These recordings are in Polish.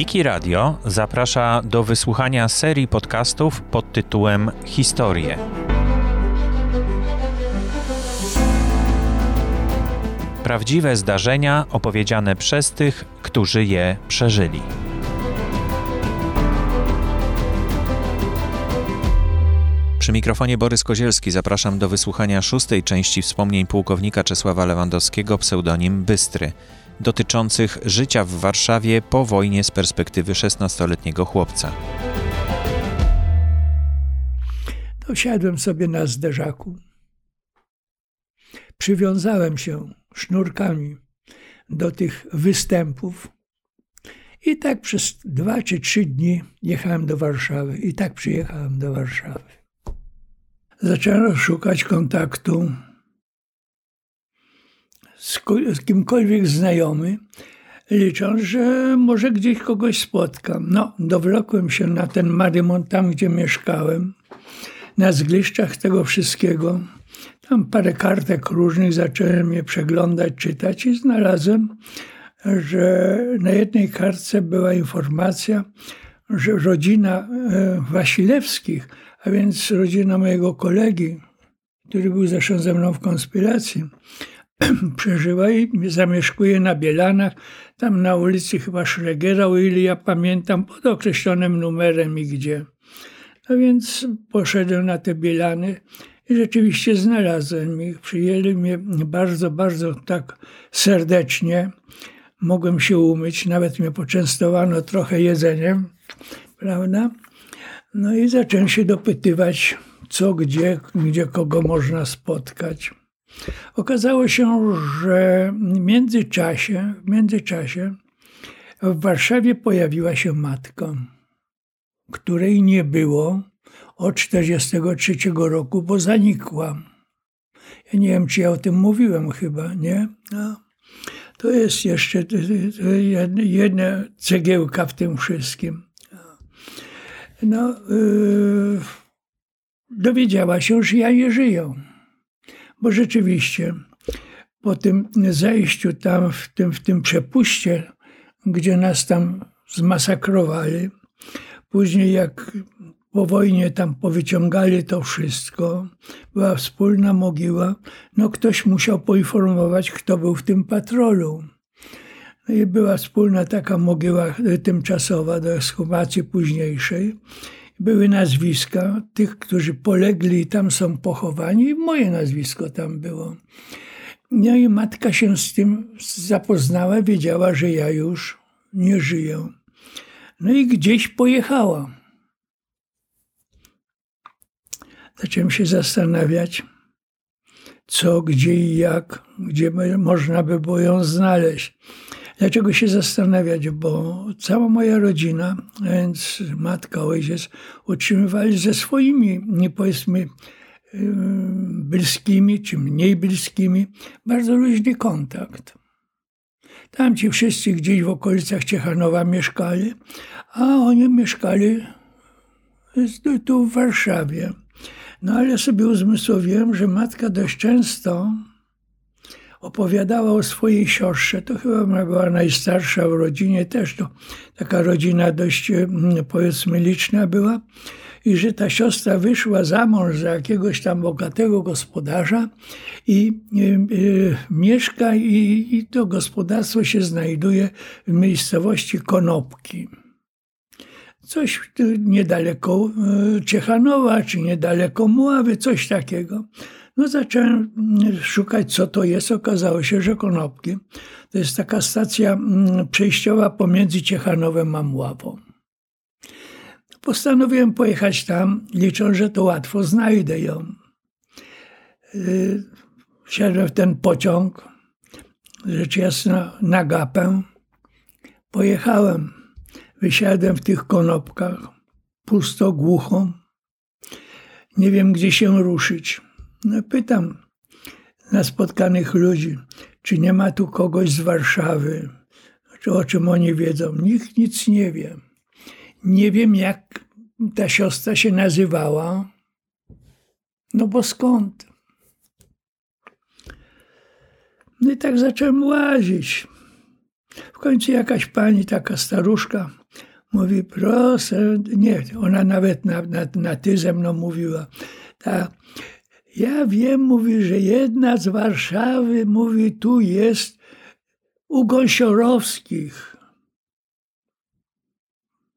Wiki Radio zaprasza do wysłuchania serii podcastów pod tytułem Historie. Prawdziwe zdarzenia opowiedziane przez tych, którzy je przeżyli. Przy mikrofonie Borys Kozielski zapraszam do wysłuchania szóstej części wspomnień pułkownika Czesława Lewandowskiego, pseudonim Bystry, dotyczących życia w Warszawie po wojnie z perspektywy 16-letniego chłopca. To siadłem sobie na zderzaku. Przywiązałem się sznurkami do tych występów i tak przez dwa czy trzy dni jechałem do Warszawy. I tak przyjechałem do Warszawy. Zacząłem szukać kontaktu z, z kimkolwiek znajomy, licząc, że może gdzieś kogoś spotkam. No, dowlokłem się na ten Marymont, tam gdzie mieszkałem, na zgliszczach tego wszystkiego. Tam parę kartek różnych zacząłem je przeglądać, czytać i znalazłem, że na jednej kartce była informacja, że rodzina e, Wasilewskich, a więc rodzina mojego kolegi, który był zresztą ze mną w konspiracji, przeżyła i zamieszkuje na Bielanach, tam na ulicy chyba Szregera, o ile ja pamiętam, pod określonym numerem i gdzie. No więc poszedłem na te Bielany i rzeczywiście znalazłem ich. Przyjęli mnie bardzo, bardzo tak serdecznie. Mogłem się umyć, nawet mnie poczęstowano trochę jedzeniem, prawda? No i zacząłem się dopytywać, co, gdzie, gdzie kogo można spotkać. Okazało się, że w międzyczasie, w międzyczasie w Warszawie pojawiła się matka, której nie było od 1943 roku, bo zanikła. Ja nie wiem, czy ja o tym mówiłem chyba, nie? No, to jest jeszcze jedna cegiełka w tym wszystkim. No, yy, dowiedziała się, że ja nie żyję. Bo rzeczywiście po tym zejściu tam, w tym, w tym przepuście, gdzie nas tam zmasakrowali, później jak po wojnie tam powyciągali to wszystko, była wspólna mogiła, no ktoś musiał poinformować, kto był w tym patrolu. No i była wspólna taka mogiła tymczasowa do ekshumacji późniejszej były nazwiska tych, którzy polegli i tam są pochowani, moje nazwisko tam było. No i matka się z tym zapoznała, wiedziała, że ja już nie żyję. No i gdzieś pojechała. Zacząłem się zastanawiać, co, gdzie i jak, gdzie można by było ją znaleźć. Dlaczego się zastanawiać, bo cała moja rodzina, więc matka, ojciec, utrzymywali ze swoimi, nie powiedzmy, bliskimi czy mniej bliskimi, bardzo luźny kontakt. Tam ci wszyscy gdzieś w okolicach Ciechanowa mieszkali, a oni mieszkali tu w Warszawie. No ale sobie uzmysłowiłem, że matka dość często opowiadała o swojej siostrze. To chyba była najstarsza w rodzinie, też to taka rodzina dość mm, powiedzmy liczna była. I że ta siostra wyszła za mąż za jakiegoś tam bogatego gospodarza i y, y, mieszka i, i to gospodarstwo się znajduje w miejscowości Konopki coś niedaleko y, Ciechanowa, czy niedaleko Muławy, coś takiego. No zacząłem mm, szukać, co to jest. Okazało się, że Konopki to jest taka stacja mm, przejściowa pomiędzy Ciechanowem a Mławą. Postanowiłem pojechać tam, licząc, że to łatwo znajdę ją. Y, wsiadłem w ten pociąg, rzecz jasna, na gapę. Pojechałem, wysiadłem w tych konopkach, pusto, głucho. Nie wiem, gdzie się ruszyć. No, pytam na spotkanych ludzi, czy nie ma tu kogoś z Warszawy, czy o czym oni wiedzą. Nikt nic nie wie. Nie wiem, jak ta siostra się nazywała. No bo skąd? No i tak zacząłem łazić. W końcu jakaś pani, taka staruszka, Mówi, proszę, nie, ona nawet na, na, na ty ze mną mówiła. Tak, ja wiem, mówi, że jedna z Warszawy, mówi, tu jest u Gąsiorowskich.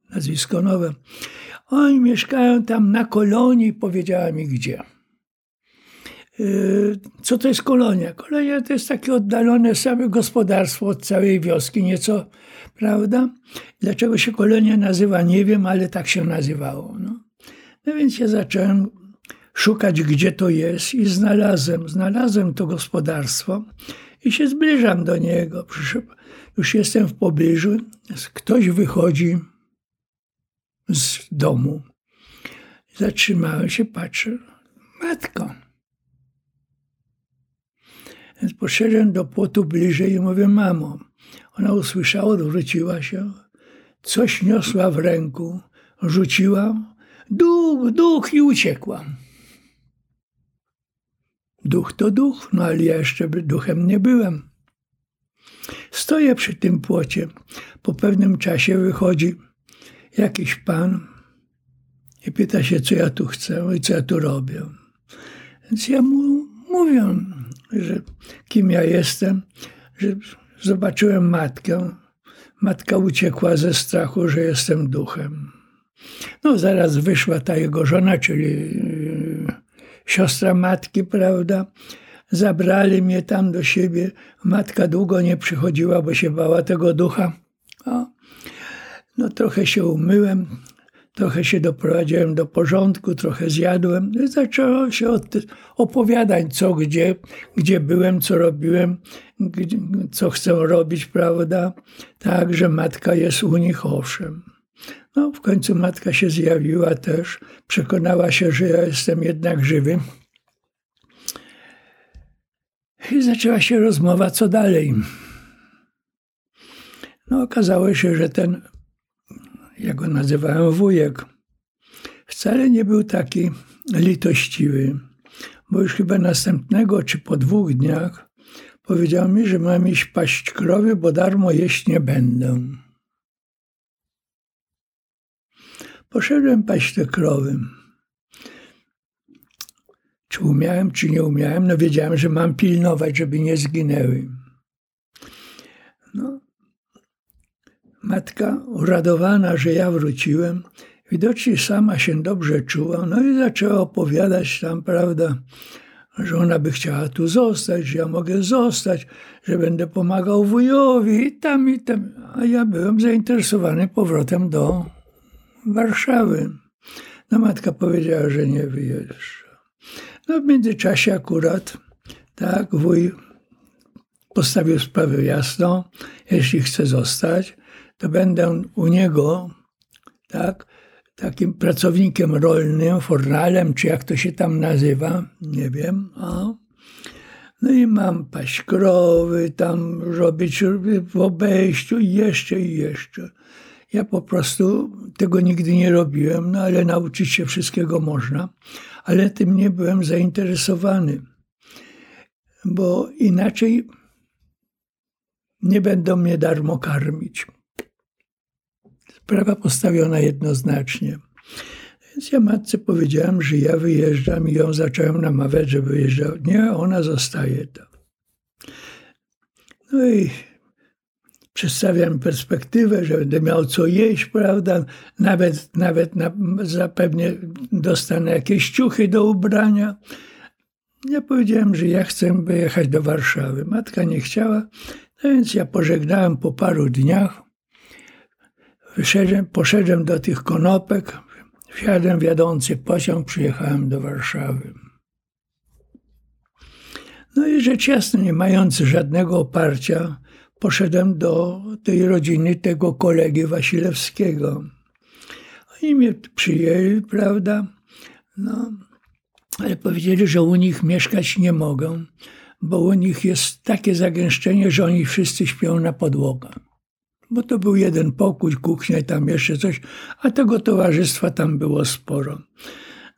Nazwisko nowe. Oni mieszkają tam na kolonii, powiedziała mi gdzie. Yy, co to jest kolonia? Kolonia to jest takie oddalone same gospodarstwo od całej wioski, nieco, prawda? Dlaczego się kolonia nazywa, nie wiem, ale tak się nazywało. No, no więc ja zacząłem szukać, gdzie to jest i znalazłem, znalazłem to gospodarstwo i się zbliżam do niego. Już jestem w pobliżu, ktoś wychodzi z domu. Zatrzymałem się, patrzę, matko. Więc poszedłem do płotu bliżej i mówię, mamo. Ona usłyszała, odwróciła się, coś niosła w ręku, rzuciła, duch, duch i uciekła. Duch to duch, no ale ja jeszcze duchem nie byłem. Stoję przy tym płocie. Po pewnym czasie wychodzi jakiś pan i pyta się, co ja tu chcę i co ja tu robię. Więc ja mu mówię, że kim ja jestem, że zobaczyłem matkę. Matka uciekła ze strachu, że jestem duchem. No, zaraz wyszła ta jego żona, czyli siostra matki, prawda? Zabrali mnie tam do siebie. Matka długo nie przychodziła, bo się bała tego ducha. O, no trochę się umyłem, trochę się doprowadziłem do porządku, trochę zjadłem. No zaczęło się opowiadać, co gdzie, gdzie byłem, co robiłem, co chcę robić, prawda? Tak, że matka jest u nich, owszem. No, w końcu matka się zjawiła też, przekonała się, że ja jestem jednak żywy. I zaczęła się rozmowa, co dalej. No, okazało się, że ten, jak go nazywałem, wujek, wcale nie był taki litościwy, bo już chyba następnego czy po dwóch dniach powiedział mi, że mam iść paść krowy, bo darmo jeść nie będę. Poszedłem paść te krowy. Czy umiałem, czy nie umiałem? No wiedziałem, że mam pilnować, żeby nie zginęły. No. Matka uradowana, że ja wróciłem, widocznie sama się dobrze czuła, no i zaczęła opowiadać tam, prawda, że ona by chciała tu zostać, że ja mogę zostać, że będę pomagał wujowi i tam i tam. A ja byłem zainteresowany powrotem do Warszawy. No matka powiedziała, że nie wyjeżdża. No w międzyczasie akurat, tak, wuj postawił sprawę jasno, jeśli chce zostać, to będę u niego, tak, takim pracownikiem rolnym, fornalem, czy jak to się tam nazywa, nie wiem. A. No i mam paść krowy, tam robić w obejściu i jeszcze i jeszcze. Ja po prostu tego nigdy nie robiłem, no ale nauczyć się wszystkiego można, ale tym nie byłem zainteresowany, bo inaczej nie będą mnie darmo karmić. Sprawa postawiona jednoznacznie. Więc ja matce powiedziałem, że ja wyjeżdżam i ją zacząłem namawiać, że wyjeżdżał. Nie, ona zostaje tam. No i przedstawiam perspektywę, że będę miał co jeść, prawda? Nawet, nawet na, zapewnie dostanę jakieś ciuchy do ubrania. Ja powiedziałem, że ja chcę wyjechać do Warszawy. Matka nie chciała, no więc ja pożegnałem po paru dniach. Wyszedłem, poszedłem do tych konopek, wsiadłem w jadący pociąg, przyjechałem do Warszawy. No i rzecz jasna, nie mając żadnego oparcia, poszedłem do tej rodziny tego kolegi Wasilewskiego. Oni mnie przyjęli, prawda? No, ale powiedzieli, że u nich mieszkać nie mogą, bo u nich jest takie zagęszczenie, że oni wszyscy śpią na podłogach. Bo to był jeden pokój, kuchnia i tam jeszcze coś, a tego towarzystwa tam było sporo.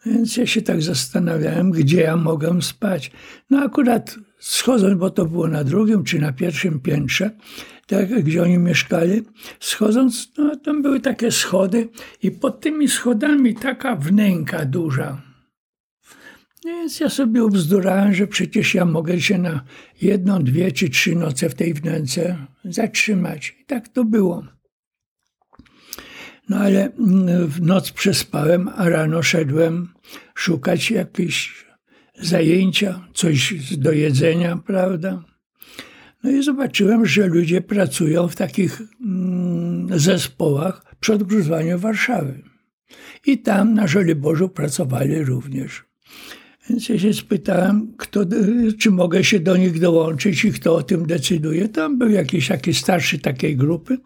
Więc ja się tak zastanawiałem, gdzie ja mogę spać. No akurat schodząc, bo to było na drugim czy na pierwszym piętrze, tak, gdzie oni mieszkali, schodząc, no, tam były takie schody i pod tymi schodami taka wnęka duża. Więc ja sobie ubzdurałem, że przecież ja mogę się na jedną, dwie czy trzy noce w tej wnęce zatrzymać. I tak to było. No ale mm, w noc przespałem, a rano szedłem szukać jakieś zajęcia, coś do jedzenia, prawda? No i zobaczyłem, że ludzie pracują w takich mm, zespołach przy odgruzowaniu Warszawy. I tam na Żoliborzu pracowali również. Więc ja się spytałem, kto, czy mogę się do nich dołączyć i kto o tym decyduje. Tam był jakiś taki starszy takiej grupy.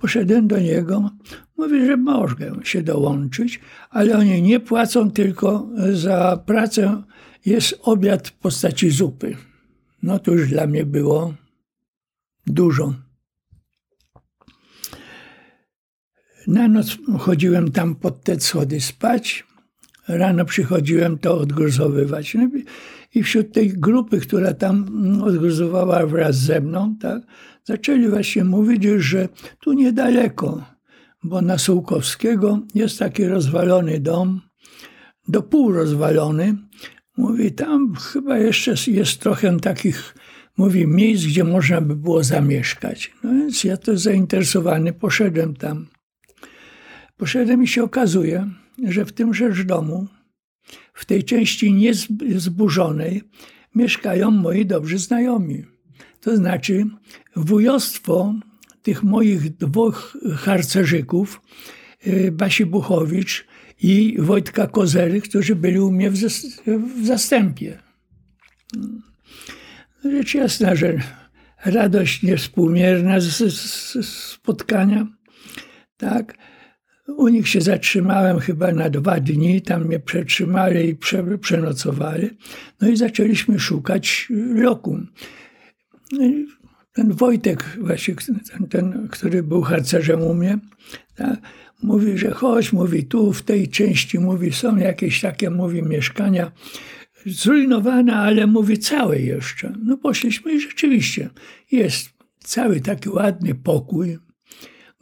Poszedłem do niego. Mówi, że mogę się dołączyć, ale oni nie płacą, tylko za pracę jest obiad w postaci zupy. No to już dla mnie było dużo. Na noc chodziłem tam pod te schody spać. Rano przychodziłem to odgruzowywać. No I wśród tej grupy, która tam odgruzowała wraz ze mną, tak, zaczęli właśnie mówić, że tu niedaleko, bo na Sułkowskiego jest taki rozwalony dom, do pół rozwalony. Mówi, tam chyba jeszcze jest trochę takich, mówi, miejsc, gdzie można by było zamieszkać. No więc ja to zainteresowany poszedłem tam. Poszedłem i się okazuje, że w tym rzecz domu, w tej części niezburzonej, mieszkają moi dobrzy znajomi. To znaczy wujostwo tych moich dwóch harcerzyków, y, Basi Buchowicz i Wojtka Kozery, którzy byli u mnie w, w zastępie. Rzecz jasna, że radość niewspółmierna z, z spotkania, tak, u nich się zatrzymałem chyba na dwa dni, tam mnie przetrzymali i prze, przenocowali. No i zaczęliśmy szukać lokum. Ten Wojtek, właśnie ten, ten który był harcerzem u mnie, tak, mówi, że chodź, mówi, tu w tej części, mówi, są jakieś takie, mówi, mieszkania zrujnowane, ale mówi, całe jeszcze. No poszliśmy i rzeczywiście jest cały taki ładny pokój,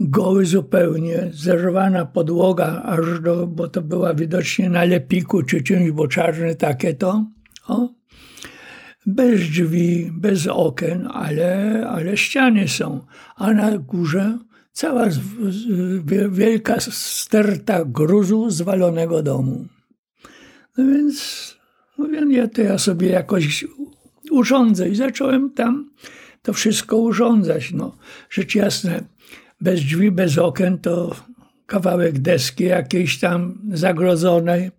goły zupełnie, zerwana podłoga, aż do, bo to była widocznie na lepiku czy czymś, bo czarne takie to. O. Bez drzwi, bez okien, ale, ale ściany są. A na górze cała wielka sterta gruzu zwalonego domu. No więc mówię, ja to ja sobie jakoś urządzę i zacząłem tam to wszystko urządzać. No, rzecz jasna, bez drzwi, bez okien, to kawałek deski jakiejś tam zagrodzonej,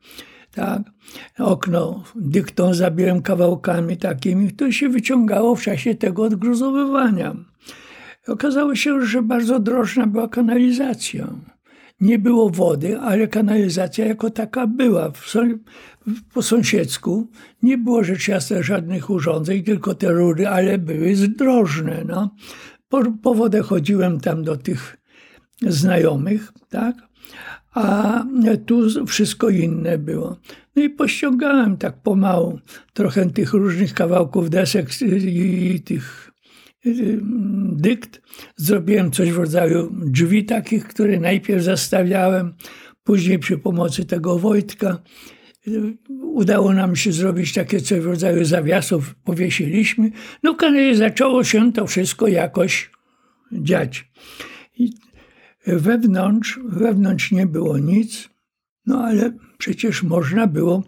tak. Okno dyktą zabiłem kawałkami takimi, to się wyciągało w czasie tego odgruzowywania. Okazało się, że bardzo drożna była kanalizacja. Nie było wody, ale kanalizacja jako taka była. W, po sąsiedzku nie było rzecz jasna żadnych urządzeń, tylko te rury, ale były zdrożne. No. Po, po wodę chodziłem tam do tych znajomych, tak? A tu wszystko inne było. No i pościągałem tak pomału trochę tych różnych kawałków desek i tych dykt. Zrobiłem coś w rodzaju drzwi takich, które najpierw zastawiałem, później przy pomocy tego Wojtka udało nam się zrobić takie coś w rodzaju zawiasów, powiesiliśmy. No i zaczęło się to wszystko jakoś dziać. I wewnątrz, wewnątrz nie było nic, no ale przecież można było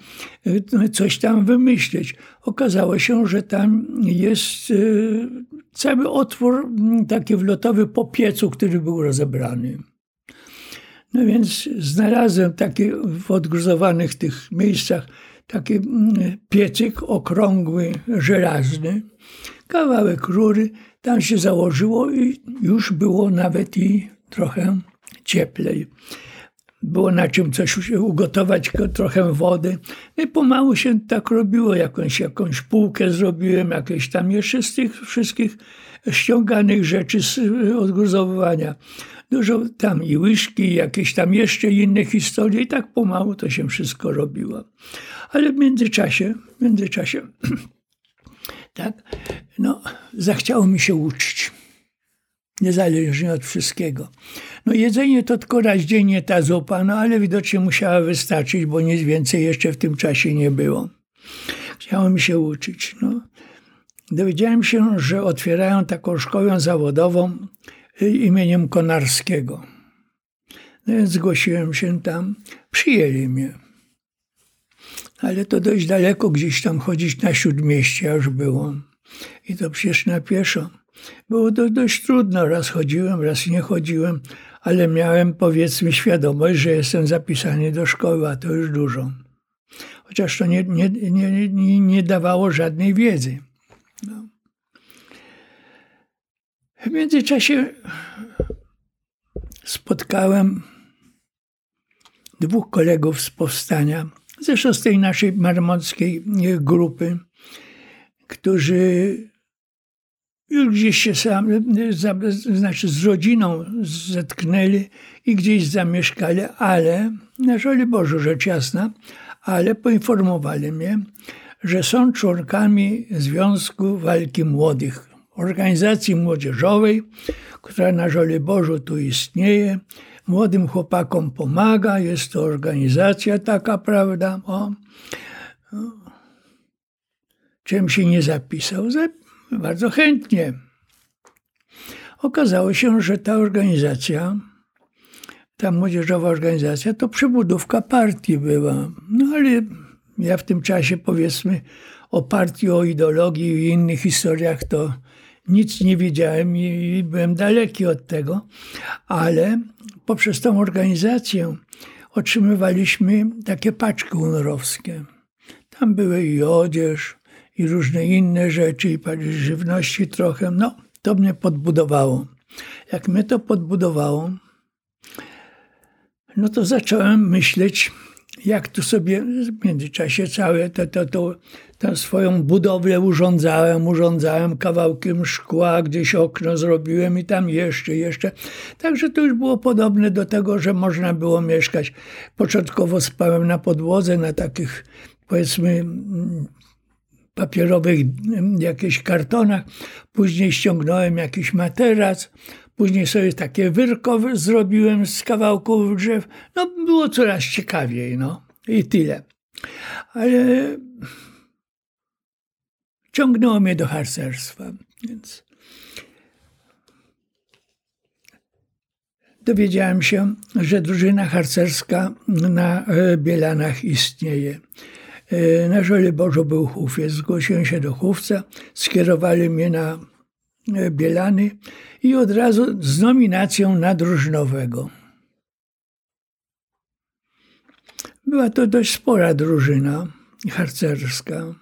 e, coś tam wymyśleć. Okazało się, że tam jest e, cały otwór taki wlotowy po piecu, który był rozebrany. No więc znalazłem takie w odgruzowanych tych miejscach taki piecyk okrągły, żelazny, kawałek rury, tam się założyło i już było nawet i trochę cieplej. Było na czym coś ugotować, trochę wody. No I pomału się tak robiło. Jakąś, jakąś półkę zrobiłem, jakieś tam jeszcze z tych wszystkich ściąganych rzeczy z odgruzowywania dużo tam i łyżki, jakieś tam jeszcze inne historie i tak pomału to się wszystko robiło. Ale w międzyczasie, w międzyczasie tak, no, zachciało mi się uczyć. Niezależnie od wszystkiego. No jedzenie to tylko raz dziennie ta zupa, no ale widocznie musiała wystarczyć, bo nic więcej jeszcze w tym czasie nie było. Chciało mi się uczyć. No. Dowiedziałem się, że otwierają taką szkołę zawodową imieniem Konarskiego. No więc zgłosiłem się tam, przyjęli mnie. Ale to dość daleko gdzieś tam chodzić na śródmieście aż było. I to przecież na pieszo. Było to dość trudno. Raz chodziłem, raz nie chodziłem, ale miałem powiedzmy świadomość, że jestem zapisany do szkoły, a to już dużo. Chociaż to nie, nie, nie, nie, nie dawało żadnej wiedzy. No. W międzyczasie spotkałem dwóch kolegów z powstania, zresztą z tej naszej marmockiej grupy, którzy gdzieś się sam, znaczy z rodziną zetknęli i gdzieś zamieszkali, ale, na żoli Bożu rzecz jasna, ale poinformowali mnie, że są członkami Związku Walki Młodych, organizacji młodzieżowej, która na żoli Bożu tu istnieje, młodym chłopakom pomaga, jest to organizacja taka, prawda? O, Czym się nie zapisał? Bardzo chętnie. Okazało się, że ta organizacja, ta młodzieżowa organizacja, to przebudówka partii była. No ale ja w tym czasie, powiedzmy, o partii, o ideologii i innych historiach to nic nie wiedziałem i byłem daleki od tego, ale poprzez tą organizację otrzymywaliśmy takie paczki unorowskie. Tam były i odzież, i różne inne rzeczy, i żywności trochę. No, to mnie podbudowało. Jak mnie to podbudowało, no to zacząłem myśleć, jak tu sobie w międzyczasie całe to, to, to, tę swoją budowlę urządzałem, urządzałem kawałkiem szkła, gdzieś okno zrobiłem i tam jeszcze, jeszcze. Także to już było podobne do tego, że można było mieszkać. Początkowo spałem na podłodze, na takich powiedzmy papierowych jakichś kartonach, później ściągnąłem jakiś materac, później sobie takie wyrko zrobiłem z kawałków drzew. No było coraz ciekawiej, no i tyle. Ale ciągnęło mnie do harcerstwa, więc dowiedziałem się, że drużyna harcerska na e, Bielanach istnieje. E, na Żole Bożo był chówiec. Zgłosiłem się do chówca, skierowali mnie na e, Bielany i od razu z nominacją na drużynowego. Była to dość spora drużyna harcerska.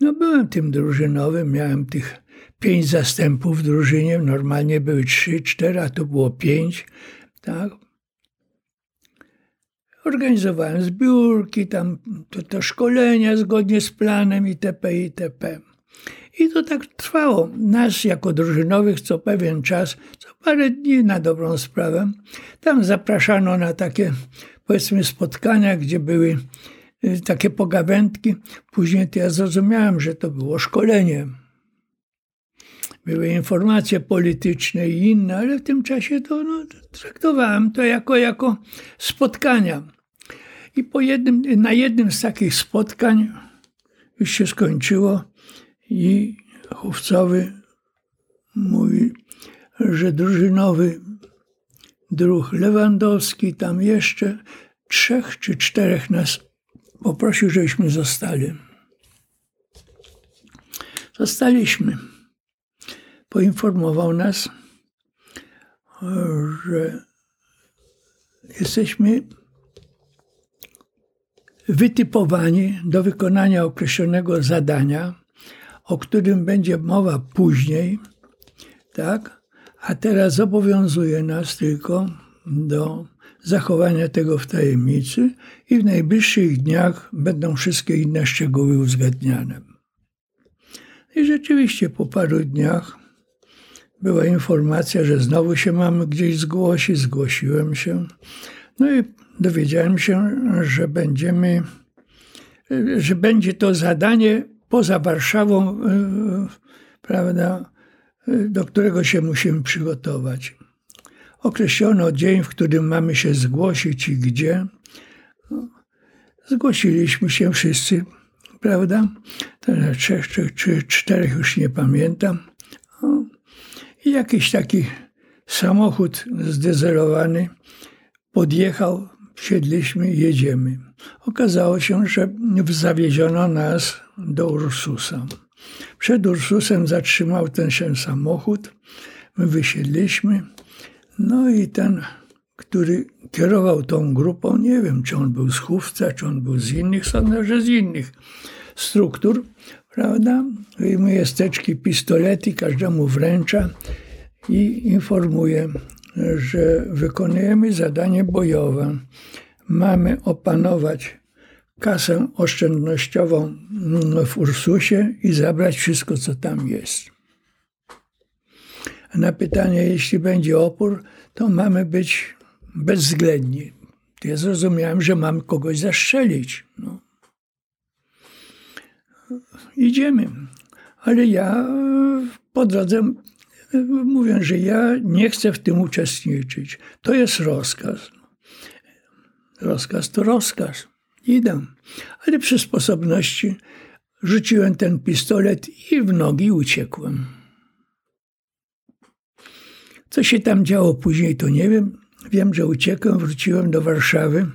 No byłem tym drużynowym, miałem tych pięć zastępów w drużynie, normalnie były trzy, cztery, a to było pięć, tak. Organizowałem zbiórki, tam to, to szkolenia zgodnie z planem itp. itp. I to tak trwało. Nas jako drużynowych co pewien czas, co parę dni na dobrą sprawę, tam zapraszano na takie powiedzmy spotkania, gdzie były y, takie pogawędki. Później to ja zrozumiałem, że to było szkolenie. Były informacje polityczne i inne, ale w tym czasie to no, traktowałem to jako, jako spotkania. I po jednym, na jednym z takich spotkań już się skończyło i chówcowy mówi, że drużynowy druh Lewandowski, tam jeszcze trzech czy czterech nas poprosił, żebyśmy zostali. Zostaliśmy. Poinformował nas, że jesteśmy wytypowani do wykonania określonego zadania, o którym będzie mowa później, tak? A teraz zobowiązuje nas tylko do zachowania tego w tajemnicy i w najbliższych dniach będą wszystkie inne szczegóły uzgadniane. I rzeczywiście po paru dniach była informacja, że znowu się mamy gdzieś zgłosić. Zgłosiłem się. No i dowiedziałem się, że będziemy że będzie to zadanie poza Warszawą, prawda, do którego się musimy przygotować. Określono dzień, w którym mamy się zgłosić i gdzie. Zgłosiliśmy się wszyscy, prawda? Trzech czy czterech, już nie pamiętam. I jakiś taki samochód zdezelowany podjechał, wsiedliśmy i jedziemy. Okazało się, że zawieziono nas do Ursusa. Przed Ursusem zatrzymał ten się samochód. My wysiedliśmy. No i ten, który kierował tą grupą, nie wiem, czy on był z Chówca, czy on był z innych, sądzę, że z innych struktur, prawda? Wyjmuje steczki, pistolety, każdemu wręcza i informuje, że wykonujemy zadanie bojowe. Mamy opanować kasę oszczędnościową w Ursusie i zabrać wszystko, co tam jest. Na pytanie, jeśli będzie opór, to mamy być bezwzględni. Ja zrozumiałem, że mam kogoś zastrzelić. No. Idziemy. Ale ja po drodze mówię, że ja nie chcę w tym uczestniczyć. To jest rozkaz. Rozkaz to rozkaz. Idę. Ale przy sposobności rzuciłem ten pistolet i w nogi uciekłem. Co się tam działo później, to nie wiem. Wiem, że uciekłem, wróciłem do Warszawy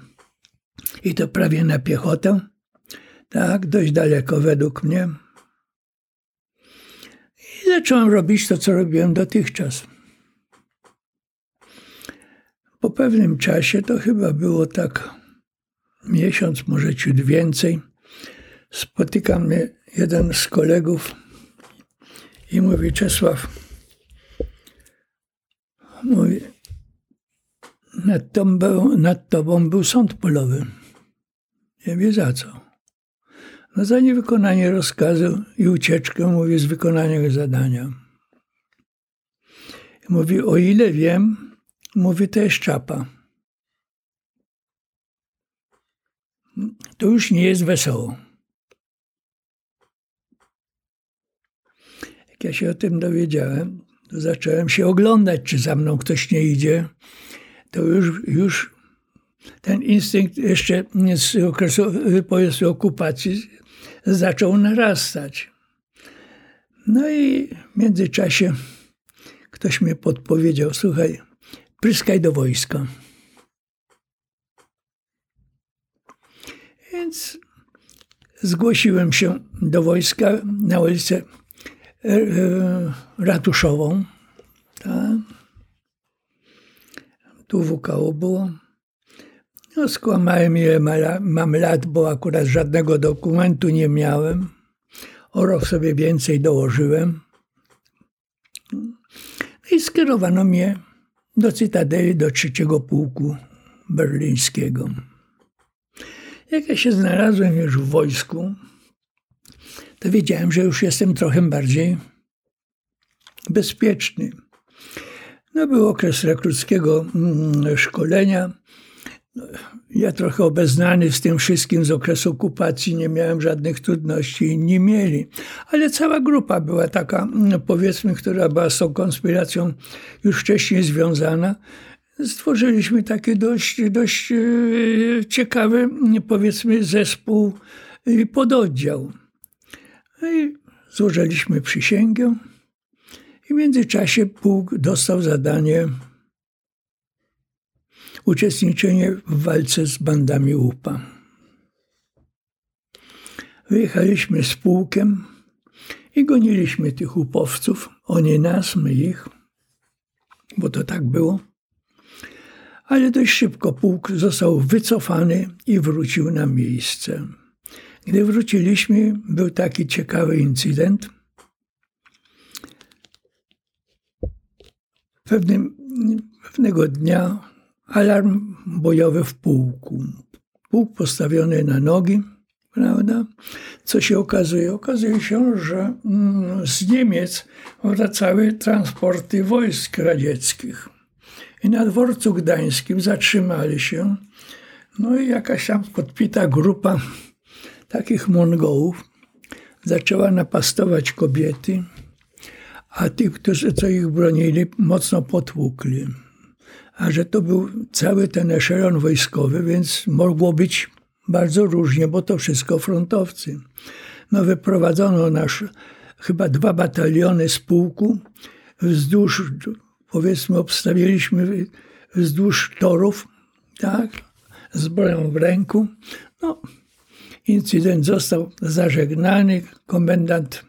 i to prawie na piechotę. Tak, dość daleko według mnie. I zacząłem robić to, co robiłem dotychczas. Po pewnym czasie, to chyba było tak miesiąc, może ciut więcej, spotyka mnie jeden z kolegów i mówi: Czesław, mówi, nad, był, nad tobą był sąd polowy. Nie wie za co. No za niewykonanie rozkazu i ucieczkę, mówi, z wykonania zadania. Mówi, o ile wiem, mówi, to jest czapa. To już nie jest wesoło. Jak ja się o tym dowiedziałem, to zacząłem się oglądać, czy za mną ktoś nie idzie. To już, już ten instynkt jeszcze z okresu okupacji zaczął narastać. No i w międzyczasie ktoś mi podpowiedział, słuchaj, pryskaj do wojska. Więc zgłosiłem się do wojska na ulicę e, e, ratuszową. Tak. Tu WKO było. No, skłamałem, ile mam lat, bo akurat żadnego dokumentu nie miałem. O rok sobie więcej dołożyłem. No I skierowano mnie do Cytadeli, do trzeciego pułku berlińskiego. Jak ja się znalazłem już w wojsku, to wiedziałem, że już jestem trochę bardziej bezpieczny. No, był okres rekruckiego mm, szkolenia. Ja trochę obeznany z tym wszystkim z okresu okupacji, nie miałem żadnych trudności, inni mieli. Ale cała grupa była taka, mm, powiedzmy, która była z tą konspiracją już wcześniej związana. Stworzyliśmy taki dość, dość e, ciekawy, powiedzmy, zespół i pododdział. No i złożyliśmy przysięgę. I w międzyczasie pułk dostał zadanie uczestniczenie w walce z bandami UPA. Wyjechaliśmy z pułkiem i goniliśmy tych upowców. Oni nas, my ich, bo to tak było. Ale dość szybko pułk został wycofany i wrócił na miejsce. Gdy wróciliśmy, był taki ciekawy incydent – Pewnym, pewnego dnia alarm bojowy w pułku. Pułk postawiony na nogi, prawda? Co się okazuje? Okazuje się, że mm, z Niemiec wracały transporty wojsk radzieckich. I na dworcu gdańskim zatrzymali się. No i jakaś tam podpita grupa takich Mongołów zaczęła napastować kobiety, a tych, którzy co ich bronili, mocno potłukli. A że to był cały ten eszelon wojskowy, więc mogło być bardzo różnie, bo to wszystko frontowcy. No wyprowadzono nasz chyba dwa bataliony z pułku wzdłuż, powiedzmy, obstawiliśmy wzdłuż torów, tak, z w ręku. No, incydent został zażegnany. Komendant,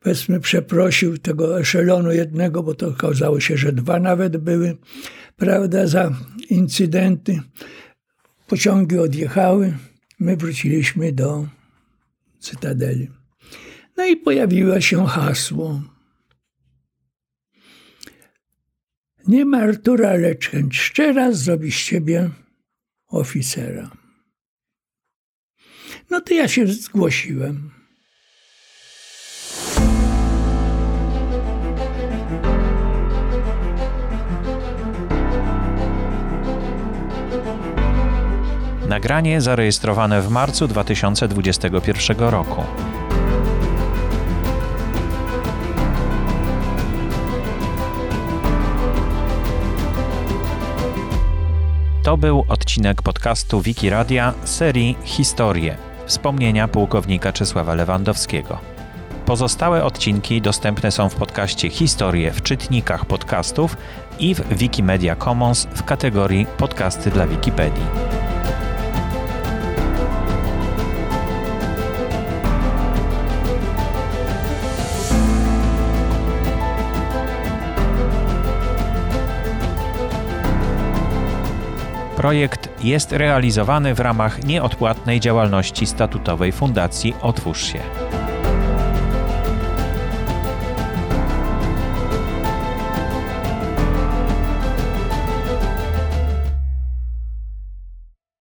powiedzmy, przeprosił tego eszelonu jednego, bo to okazało się, że dwa nawet były, prawda, za incydenty. Pociągi odjechały, my wróciliśmy do Cytadeli. No i pojawiło się hasło. Nie ma Artura, lecz chęć szczera zrobi z ciebie oficera. No to ja się zgłosiłem. Nagranie zarejestrowane w marcu 2021 roku. To był odcinek podcastu Wiki Radia serii Historie wspomnienia pułkownika Czesława Lewandowskiego. Pozostałe odcinki dostępne są w podcaście Historie w czytnikach podcastów i w Wikimedia Commons w kategorii Podcasty dla Wikipedii. Projekt jest realizowany w ramach nieodpłatnej działalności statutowej Fundacji Otwórz się.